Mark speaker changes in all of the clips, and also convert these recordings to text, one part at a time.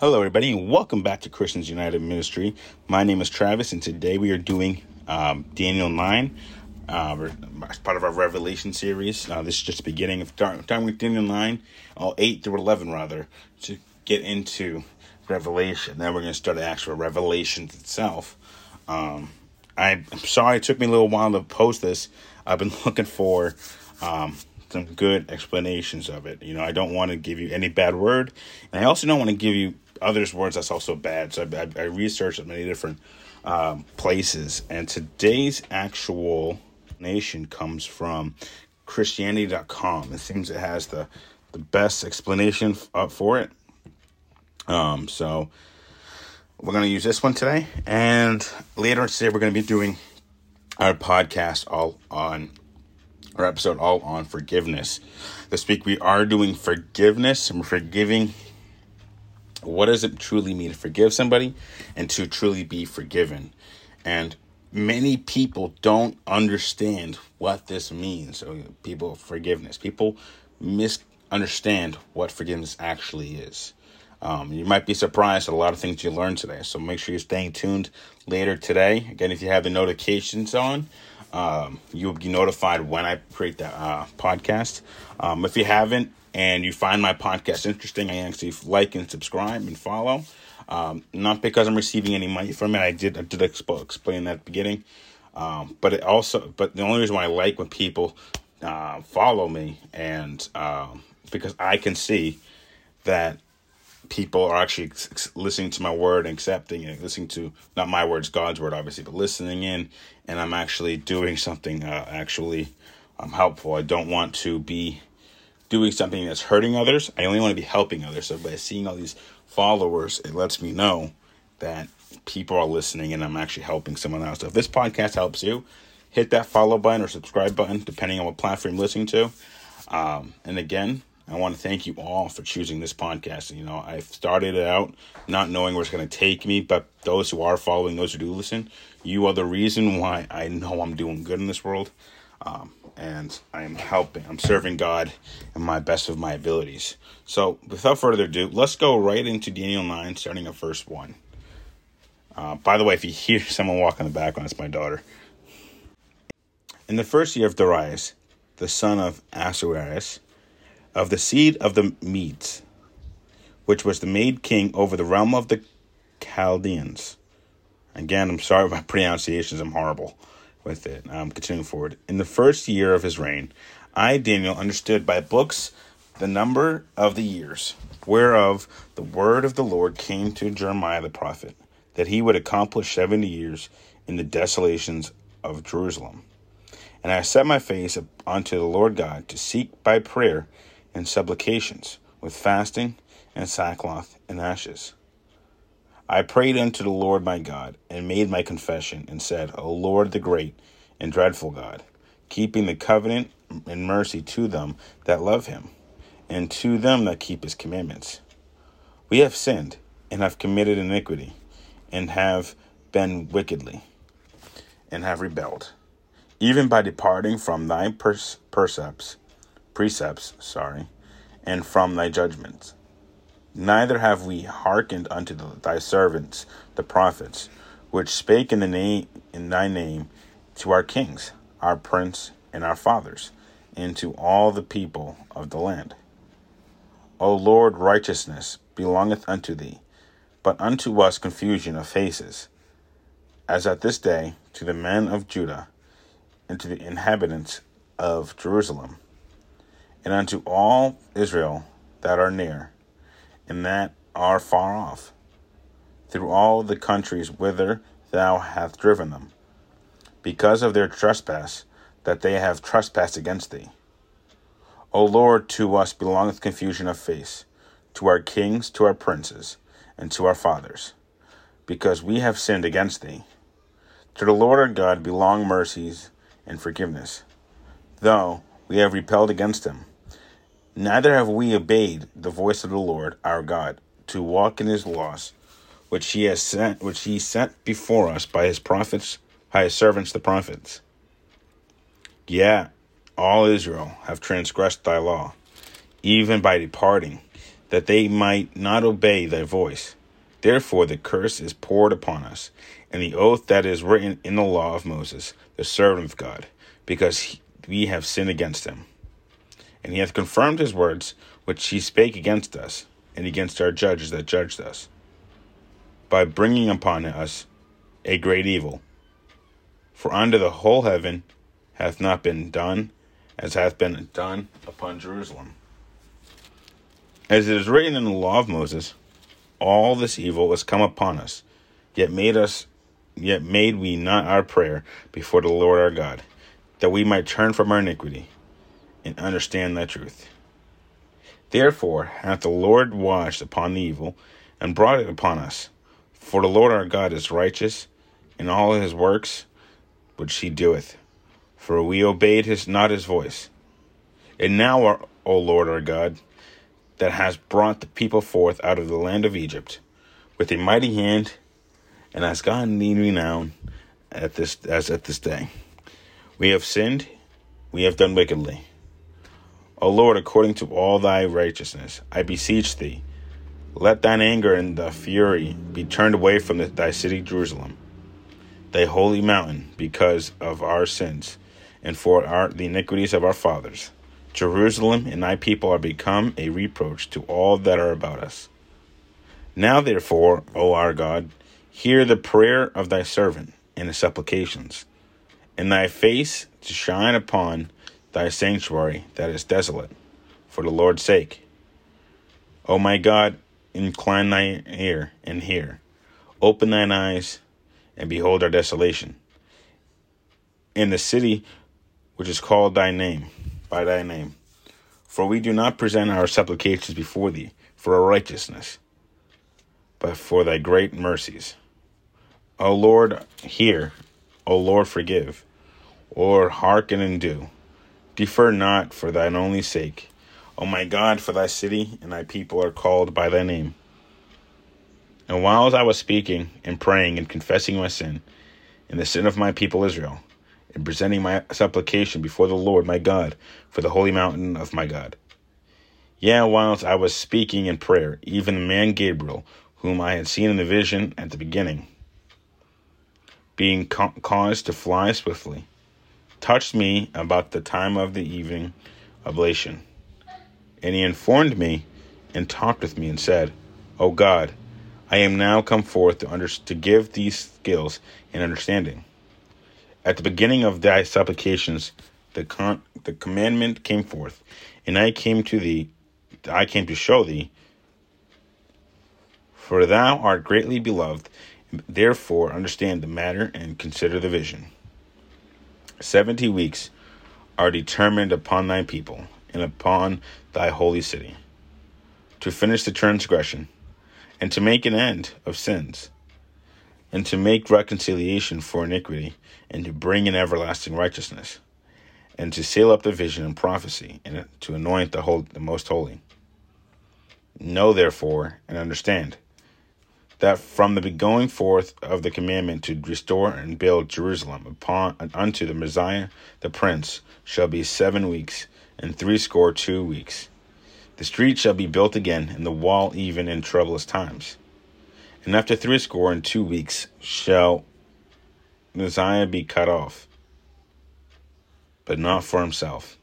Speaker 1: Hello, everybody, and welcome back to Christians United Ministry. My name is Travis, and today we are doing um, Daniel 9 uh, as part of our Revelation series. Uh, this is just the beginning of time with Daniel 9, all 8 through 11, rather, to get into Revelation. Then we're going to start the actual Revelation itself. Um, I'm sorry it took me a little while to post this. I've been looking for um, some good explanations of it. You know, I don't want to give you any bad word, and I also don't want to give you others' words that's also bad. So I, I, I researched many different um, places, and today's actual nation comes from Christianity.com. It seems it has the the best explanation uh, for it. Um, so we're to use this one today, and later today we're to be doing our podcast all on our episode all on forgiveness. This week we are doing forgiveness and forgiving what does it truly mean to forgive somebody and to truly be forgiven? And many people don't understand what this means. So people forgiveness. People misunderstand what forgiveness actually is. Um, you might be surprised at a lot of things you learned today. So make sure you're staying tuned later today. Again, if you have the notifications on, um, you'll be notified when I create that uh, podcast. Um, if you haven't, and you find my podcast interesting, I actually like and subscribe and follow. Um, not because I'm receiving any money from it. I did I did expo- explain that at the beginning. Um, but it also, but the only reason why I like when people uh, follow me and uh, because I can see that people are actually listening to my word and accepting it, listening to not my words, God's word, obviously, but listening in, and I'm actually doing something uh, actually um, helpful. I don't want to be doing something that's hurting others. I only want to be helping others. So by seeing all these followers, it lets me know that people are listening and I'm actually helping someone else. So if this podcast helps you, hit that follow button or subscribe button, depending on what platform you're listening to. Um, and again, I want to thank you all for choosing this podcast. You know, I started it out not knowing where it's going to take me, but those who are following, those who do listen, you are the reason why I know I'm doing good in this world. Um, and I am helping, I'm serving God in my best of my abilities. So, without further ado, let's go right into Daniel 9, starting at verse 1. Uh, by the way, if you hear someone walk in the background, it's my daughter. In the first year of Darius, the son of Ahasuerus, of the seed of the Medes, which was the made king over the realm of the Chaldeans. Again, I'm sorry my pronunciations, I'm horrible with it. Um, continuing forward. In the first year of his reign, I, Daniel, understood by books the number of the years, whereof the word of the Lord came to Jeremiah the prophet, that he would accomplish seventy years in the desolations of Jerusalem. And I set my face unto the Lord God to seek by prayer and supplications, with fasting and sackcloth and ashes. I prayed unto the Lord my God, and made my confession, and said, O Lord the great and dreadful God, keeping the covenant and mercy to them that love him, and to them that keep his commandments. We have sinned, and have committed iniquity, and have been wickedly, and have rebelled, even by departing from thy precepts, precepts, sorry, and from thy judgments. Neither have we hearkened unto thy servants the prophets, which spake in the name in thy name to our kings, our prince, and our fathers, and to all the people of the land. O Lord, righteousness belongeth unto thee, but unto us confusion of faces, as at this day to the men of Judah, and to the inhabitants of Jerusalem, and unto all Israel that are near and that are far off, through all the countries whither thou hast driven them, because of their trespass that they have trespassed against thee. O Lord, to us belongeth confusion of face, to our kings, to our princes, and to our fathers, because we have sinned against thee. To the Lord our God belong mercies and forgiveness, though we have repelled against him. Neither have we obeyed the voice of the Lord our God to walk in his laws, which he has sent which he sent before us by his prophets, by his servants the prophets. Yeah, all Israel have transgressed thy law, even by departing that they might not obey thy voice. Therefore, the curse is poured upon us, and the oath that is written in the law of Moses, the servant of God, because we have sinned against him. And he hath confirmed his words, which he spake against us, and against our judges that judged us, by bringing upon us a great evil. For unto the whole heaven hath not been done as hath been done upon Jerusalem. As it is written in the law of Moses, all this evil is come upon us, yet made us yet made we not our prayer before the Lord our God, that we might turn from our iniquity and understand thy truth. Therefore hath the Lord watched upon the evil and brought it upon us. For the Lord our God is righteous in all his works which he doeth. For we obeyed his not his voice. And now, O Lord our God, that has brought the people forth out of the land of Egypt with a mighty hand, and has gotten thee renown at this as at this day. We have sinned, we have done wickedly. O Lord, according to all thy righteousness, I beseech thee, let thine anger and thy fury be turned away from the, thy city Jerusalem, thy holy mountain, because of our sins, and for our, the iniquities of our fathers. Jerusalem and thy people are become a reproach to all that are about us. Now, therefore, O our God, hear the prayer of thy servant and his supplications, and thy face to shine upon thy sanctuary that is desolate, for the Lord's sake. O my God, incline thine ear and hear. Open thine eyes and behold our desolation. In the city which is called thy name, by thy name. For we do not present our supplications before thee for our righteousness, but for thy great mercies. O Lord, hear. O Lord, forgive. Or hearken and do. Defer not for thine only sake. O my God, for thy city and thy people are called by thy name. And while I was speaking and praying and confessing my sin and the sin of my people Israel, and presenting my supplication before the Lord my God for the holy mountain of my God. Yea, whilst I was speaking in prayer, even the man Gabriel, whom I had seen in the vision at the beginning, being ca- caused to fly swiftly, touched me about the time of the evening oblation. And he informed me and talked with me and said, O God, I am now come forth to, under- to give these skills and understanding. At the beginning of thy supplications, the con- the commandment came forth, and I came to thee, I came to show thee, for thou art greatly beloved, therefore understand the matter and consider the vision. Seventy weeks are determined upon thy people and upon thy holy city, to finish the transgression, and to make an end of sins, and to make reconciliation for iniquity, and to bring in everlasting righteousness, and to seal up the vision and prophecy, and to anoint the, whole, the most holy. Know therefore and understand that from the going forth of the commandment to restore and build Jerusalem upon unto the Messiah the Prince shall be seven weeks and threescore two weeks. The street shall be built again, and the wall even in troublous times. And after threescore and two weeks shall Messiah be cut off, but not for himself.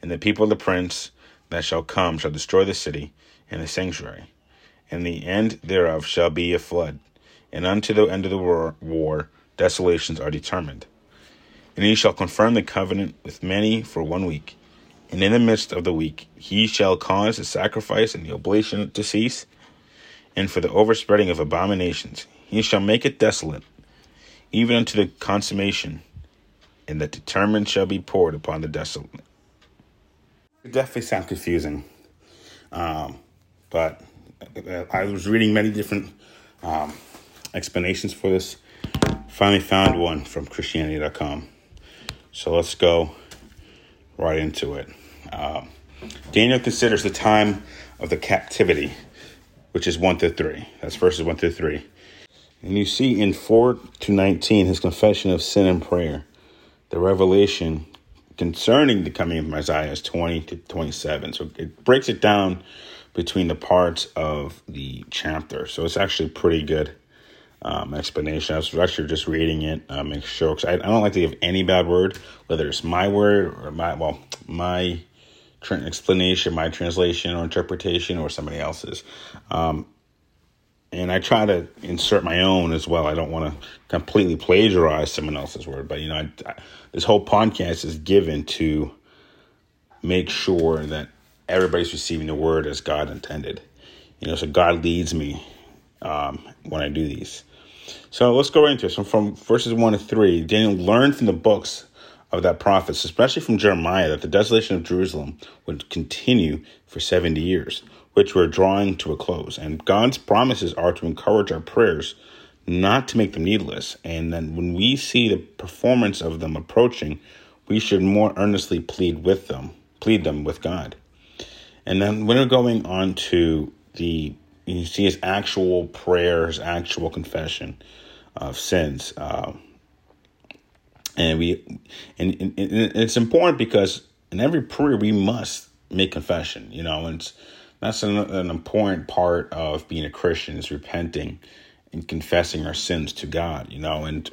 Speaker 1: And the people of the prince that shall come shall destroy the city and the sanctuary, and the end thereof shall be a flood. And unto the end of the war, war desolations are determined. And he shall confirm the covenant with many for one week. And in the midst of the week he shall cause the sacrifice and the oblation to cease, and for the overspreading of abominations he shall make it desolate, even unto the consummation, and the determined shall be poured upon the desolate. It definitely sounds confusing, um, but I was reading many different um, explanations for this. Finally, found one from Christianity.com. So let's go right into it. Um, Daniel considers the time of the captivity, which is 1 through 3. That's verses 1 through 3. And you see in 4 to 19 his confession of sin and prayer. The revelation concerning the coming of Messiah is 20 to 27. So it breaks it down between the parts of the chapter. So it's actually pretty good um, explanation. I was actually just reading it, uh, make sure because I, I, don't like to give any bad word, whether it's my word or my well my explanation, my translation or interpretation, or somebody else's. Um, and I try to insert my own as well. I don't want to completely plagiarize someone else's word, but you know, I, I, this whole podcast is given to make sure that everybody's receiving the word as God intended. You know, so God leads me um, when I do these. So let's go right into it. So from verses one to three, Daniel learned from the books of that prophets, especially from Jeremiah, that the desolation of Jerusalem would continue for 70 years, which were drawing to a close. And God's promises are to encourage our prayers, not to make them needless. And then when we see the performance of them approaching, we should more earnestly plead with them, plead them with God. And then when we're going on to the, you see his actual prayers, actual confession of sins. Uh, and we and, and, and, it's important because in every prayer we must make confession you know and that's an, an important part of being a christian is repenting and confessing our sins to god you know and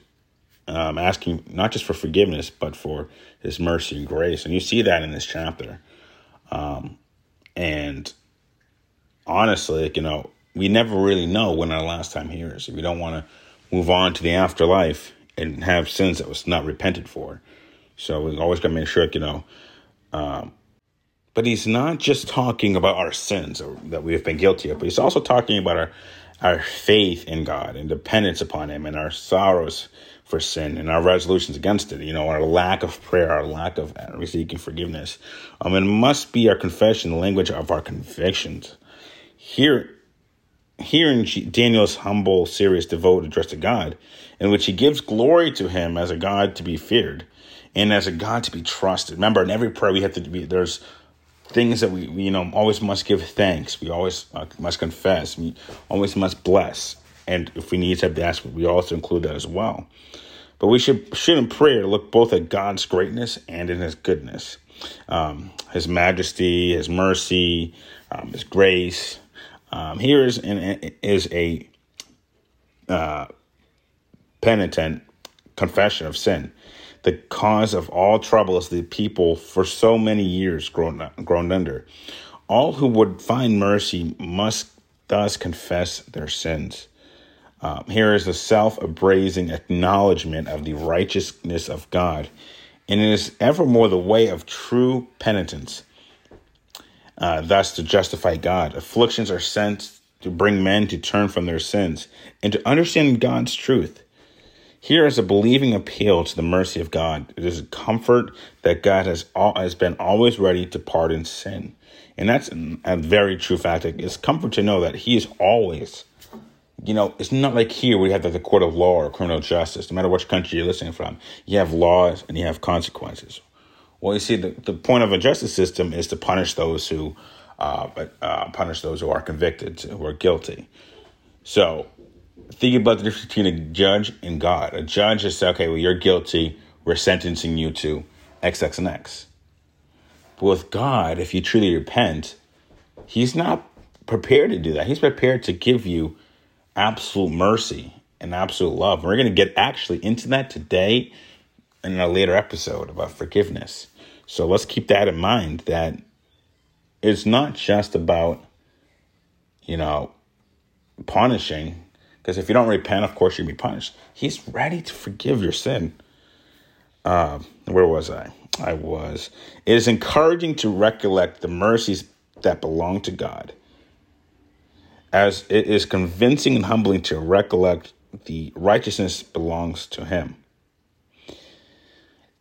Speaker 1: um, asking not just for forgiveness but for his mercy and grace and you see that in this chapter um, and honestly you know we never really know when our last time here is we don't want to move on to the afterlife and have sins that was not repented for. So we always got to make sure, you know. Um, but he's not just talking about our sins or, that we have been guilty of, but he's also talking about our our faith in God and dependence upon Him and our sorrows for sin and our resolutions against it. You know, our lack of prayer, our lack of seeking forgiveness. Um, it must be our confession, the language of our convictions. Here, here in Daniel's humble, serious, devoted address to God, in which he gives glory to him as a God to be feared and as a God to be trusted. Remember, in every prayer we have to be, there's things that we, we you know, always must give thanks. We always uh, must confess. We always must bless. And if we need to ask, we also include that as well. But we should, should in prayer look both at God's greatness and in his goodness, um, his majesty, his mercy, um, his grace, um, here is an, is a uh, penitent confession of sin. The cause of all trouble is the people for so many years grown, grown under. All who would find mercy must thus confess their sins. Um, here is the self abrasing acknowledgement of the righteousness of God, and it is evermore the way of true penitence uh, thus to justify God. Afflictions are sent to bring men to turn from their sins and to understand God's truth. Here is a believing appeal to the mercy of God. It is a comfort that God has all, has been always ready to pardon sin. And that's a very true fact. It's comfort to know that He is always, you know, it's not like here we have the, court of law or criminal justice. No matter which country you're listening from, you have laws and you have consequences. Well, you see, the, the point of a justice system is to punish those who uh, uh, punish those who are convicted, who are guilty. So, think about the difference between a judge and God. A judge is say, okay, well, you're guilty. We're sentencing you to X, X, and X. But with God, if you truly repent, He's not prepared to do that. He's prepared to give you absolute mercy and absolute love. We're going to get actually into that today in a later episode about forgiveness. So let's keep that in mind that it's not just about, you know, punishing, because if you don't repent, of course you'll be punished. He's ready to forgive your sin. Uh, where was I? I was. It is encouraging to recollect the mercies that belong to God, as it is convincing and humbling to recollect the righteousness belongs to Him.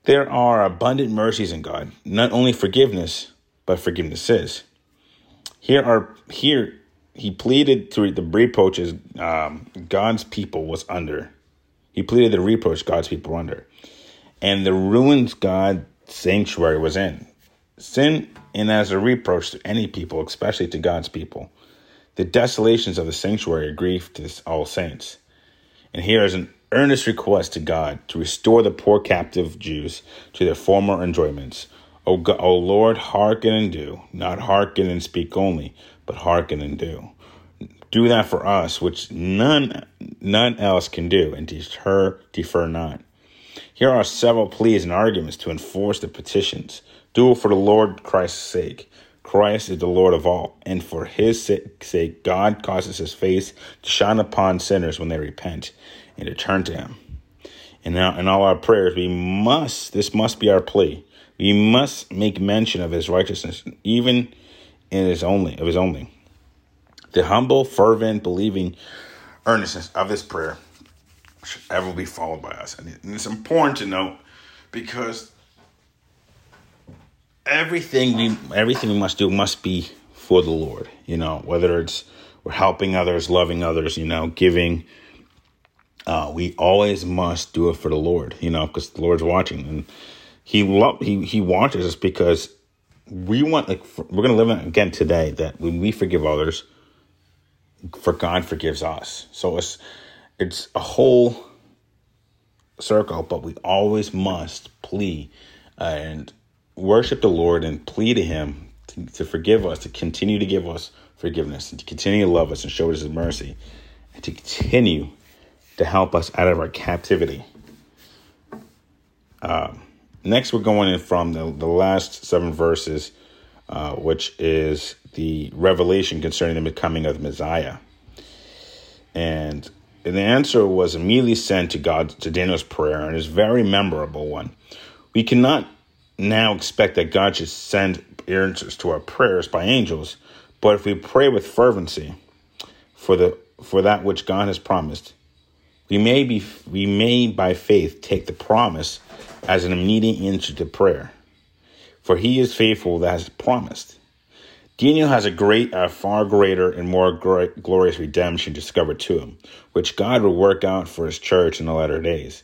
Speaker 1: There are abundant mercies in God, not only forgiveness, but forgiveness is. Here are here he pleaded to the reproaches um, God's people was under. He pleaded the reproach God's people were under, and the ruins God's sanctuary was in. Sin and as a reproach to any people, especially to God's people. The desolations of the sanctuary are grief to all saints. And here is an earnest request to God to restore the poor captive Jews to their former enjoyments. O, God, o Lord, hearken and do, not hearken and speak only, but hearken and do. Do that for us, which none none else can do, and deter defer not. Here are several pleas and arguments to enforce the petitions. Do it for the Lord Christ's sake. Christ is the Lord of all, and for his sake, God causes his face to shine upon sinners when they repent and to turn to him. And now, in all our prayers, we must, this must be our plea. We must make mention of his righteousness, even in his only, of his only. The humble, fervent, believing earnestness of this prayer should ever be followed by us. And it's important to note because everything we everything we must do must be for the Lord. You know, whether it's we're helping others, loving others, you know, giving. Uh, we always must do it for the Lord, you know, because the Lord's watching, and He love He He watches us because we want like we're gonna live in again today that when we forgive others, for God forgives us. So it's it's a whole circle, but we always must plea and worship the Lord and plead to Him to, to, forgive us, to continue to give us forgiveness, and to continue to love us and show us His mercy, and to continue to help us out of our captivity. Uh, next, we're going in from the, the last seven verses, uh, which is the revelation concerning the coming of the Messiah. And the answer was immediately sent to God to Daniel's prayer, and is very memorable one. We cannot now expect that God should send answers to our prayers by angels, but if we pray with fervency for the for that which God has promised, we may be we may by faith take the promise as an immediate answer to prayer. For he is faithful that has promised. Daniel has a great, a far greater and more glorious redemption discovered to him, which God will work out for his church in the latter days.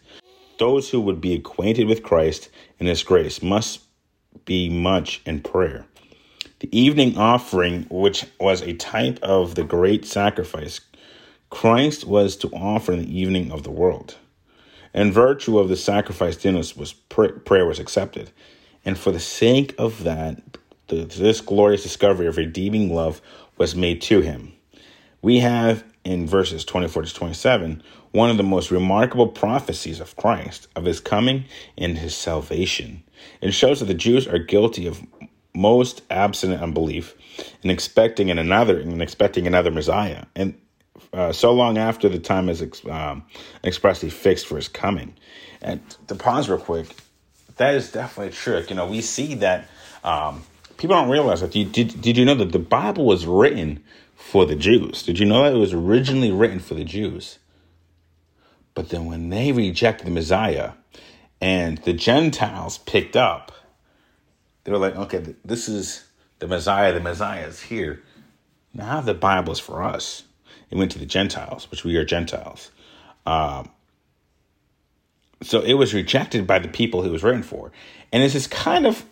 Speaker 1: Those who would be acquainted with Christ and his grace must be much in prayer. The evening offering, which was a type of the great sacrifice Christ was to offer in the evening of the world. In virtue of the sacrifice dinners was prayer was accepted. And for the sake of that, this glorious discovery of redeeming love was made to him. We have in verses 24 to 27 one of the most remarkable prophecies of Christ, of his coming and his salvation. It shows that the Jews are guilty of most abstinent unbelief and expecting in another and expecting another Messiah, and uh, so long after the time is ex- um, expressly fixed for his coming. And to pause real quick, that is definitely a trick. You know, we see that um, people don't realize that. Did, did, did you know that the Bible was written for the Jews? Did you know that it was originally written for the Jews? But then when they rejected the Messiah and the Gentiles picked up, they were like, okay, this is the Messiah. The Messiah is here. Now the Bible is for us. It went to the Gentiles, which we are Gentiles. Um, so it was rejected by the people it was written for. And this is kind of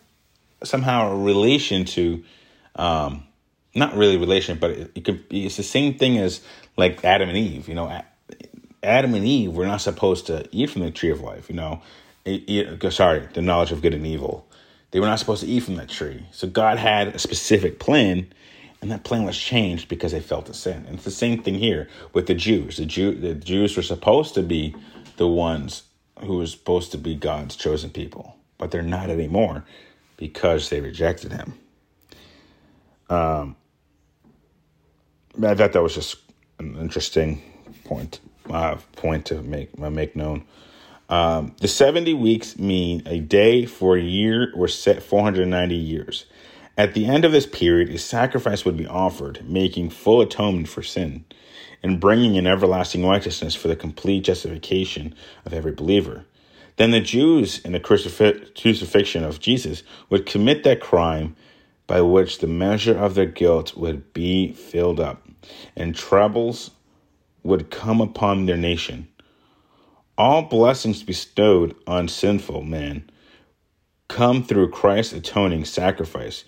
Speaker 1: somehow a relation to, um, not really relation, but it, it could be, it's the same thing as like Adam and Eve. You know, Adam and Eve were not supposed to eat from the tree of life, you know. Eat, sorry, the knowledge of good and evil. They were not supposed to eat from that tree. So God had a specific plan, and that plan was changed because they felt the sin. And it's the same thing here with the Jews. The Jew, the Jews were supposed to be the ones who were supposed to be God's chosen people, but they're not anymore because they rejected Him. Um, I thought that was just an interesting point uh, point to make uh, make known. Um, the 70 weeks mean a day for a year or set 490 years. At the end of this period, a sacrifice would be offered, making full atonement for sin and bringing in everlasting righteousness for the complete justification of every believer. Then the Jews in the crucifixion of Jesus would commit that crime by which the measure of their guilt would be filled up, and troubles would come upon their nation. All blessings bestowed on sinful men come through Christ's atoning sacrifice,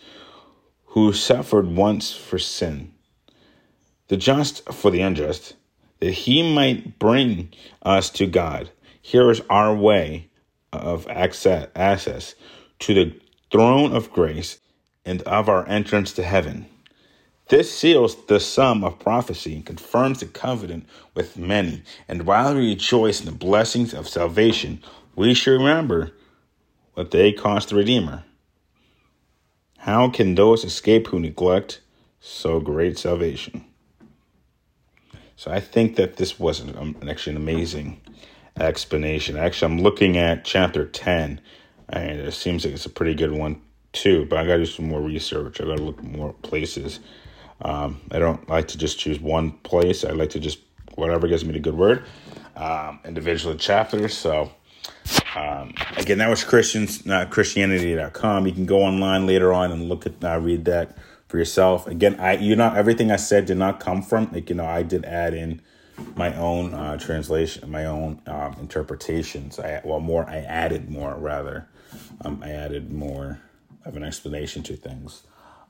Speaker 1: who suffered once for sin, the just for the unjust, that he might bring us to God. Here is our way of access, to the throne of grace and of our entrance to heaven This seals the sum of prophecy and confirms the covenant with many. And while we rejoice in the blessings of salvation, we should remember what they cost the Redeemer. How can those escape who neglect so great salvation? So I think that this was an, um, actually an amazing explanation. Actually, I'm looking at chapter 10, and it seems like it's a pretty good one too, but I got to do some more research. I got to look more places. Um, I don't like to just choose one place. I like to just whatever gives me the good word, um, individual chapters. So um, again, that was Christians, not Christianity.com. You can go online later on and look at, uh, read that for yourself. Again, I, you know, everything I said did not come from, like, you know, I did add in my own uh, translation, my own um, interpretations. I, well, more, I added more rather. Um, I added more of an explanation to things.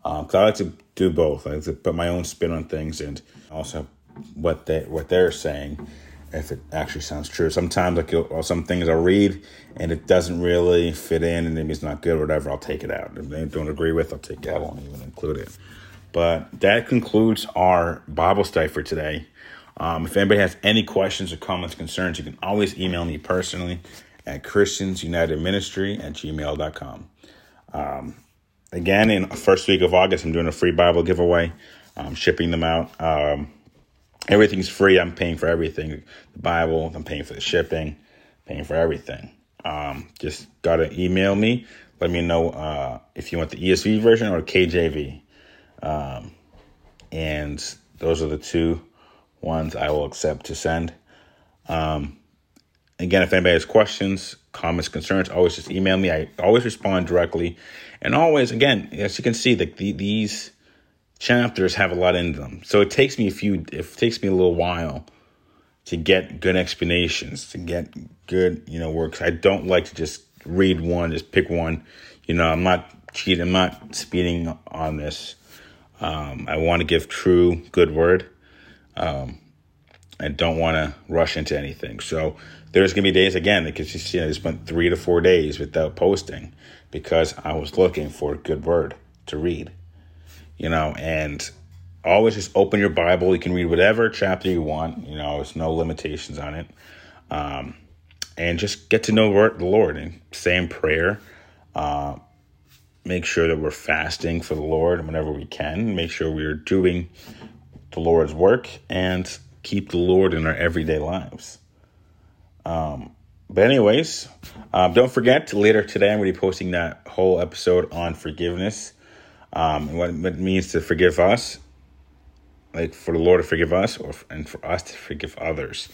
Speaker 1: Because um, I like to do both. I like to put my own spin on things and also what they what they're saying if it actually sounds true. Sometimes like or some things I'll read and it doesn't really fit in and maybe it's not good or whatever, I'll take it out. If they don't agree with, I'll take it. I won't even include it. But that concludes our Bible study for today. Um, if anybody has any questions or comments, concerns, you can always email me personally at Christians United Ministry at gmail.com. Um, again, in first week of August, I'm doing a free Bible giveaway. I'm shipping them out. Um, everything's free. I'm paying for everything. The Bible, I'm paying for the shipping, paying for everything. Um, just gotta email me. Let me know uh, if you want the ESV version or KJV. Um, and those are the two ones I will accept to send. Um, again, if anybody has questions, comments, concerns, always just email me. I always respond directly. And always, again, as you can see, the, the, these chapters have a lot in them. So it takes me a few, it takes me a little while to get good explanations, to get good, you know, works. I don't like to just read one, just pick one. You know, I'm not cheating, I'm not speeding on this. Um, I want to give true, good word. Um, I don't want to rush into anything. So there's going to be days again because you see, I just went three to four days without posting because I was looking for a good word to read you know, and always just open your Bible. You can read whatever chapter you want, you know, there's no limitations on it. Um, and just get to know the Lord and say in prayer. Uh, make sure that we're fasting for the Lord whenever we can. Make sure we're doing the Lord's work and keep the Lord in our everyday lives. Um, but anyways, um, don't forget later today I'm going to be posting that whole episode on forgiveness um, and what it means to forgive us, like for the Lord to forgive us, or and for us to forgive others.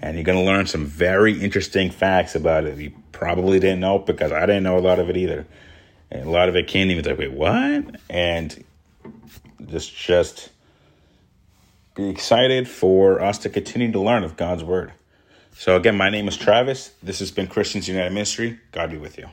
Speaker 1: And you're going to learn some very interesting facts about it. You probably didn't know because I didn't know a lot of it either. And a lot of it can't even like, wait, what? And just just be excited for us to continue to learn of God's word. So again, my name is Travis. This has been Christians United Ministry. God be with you.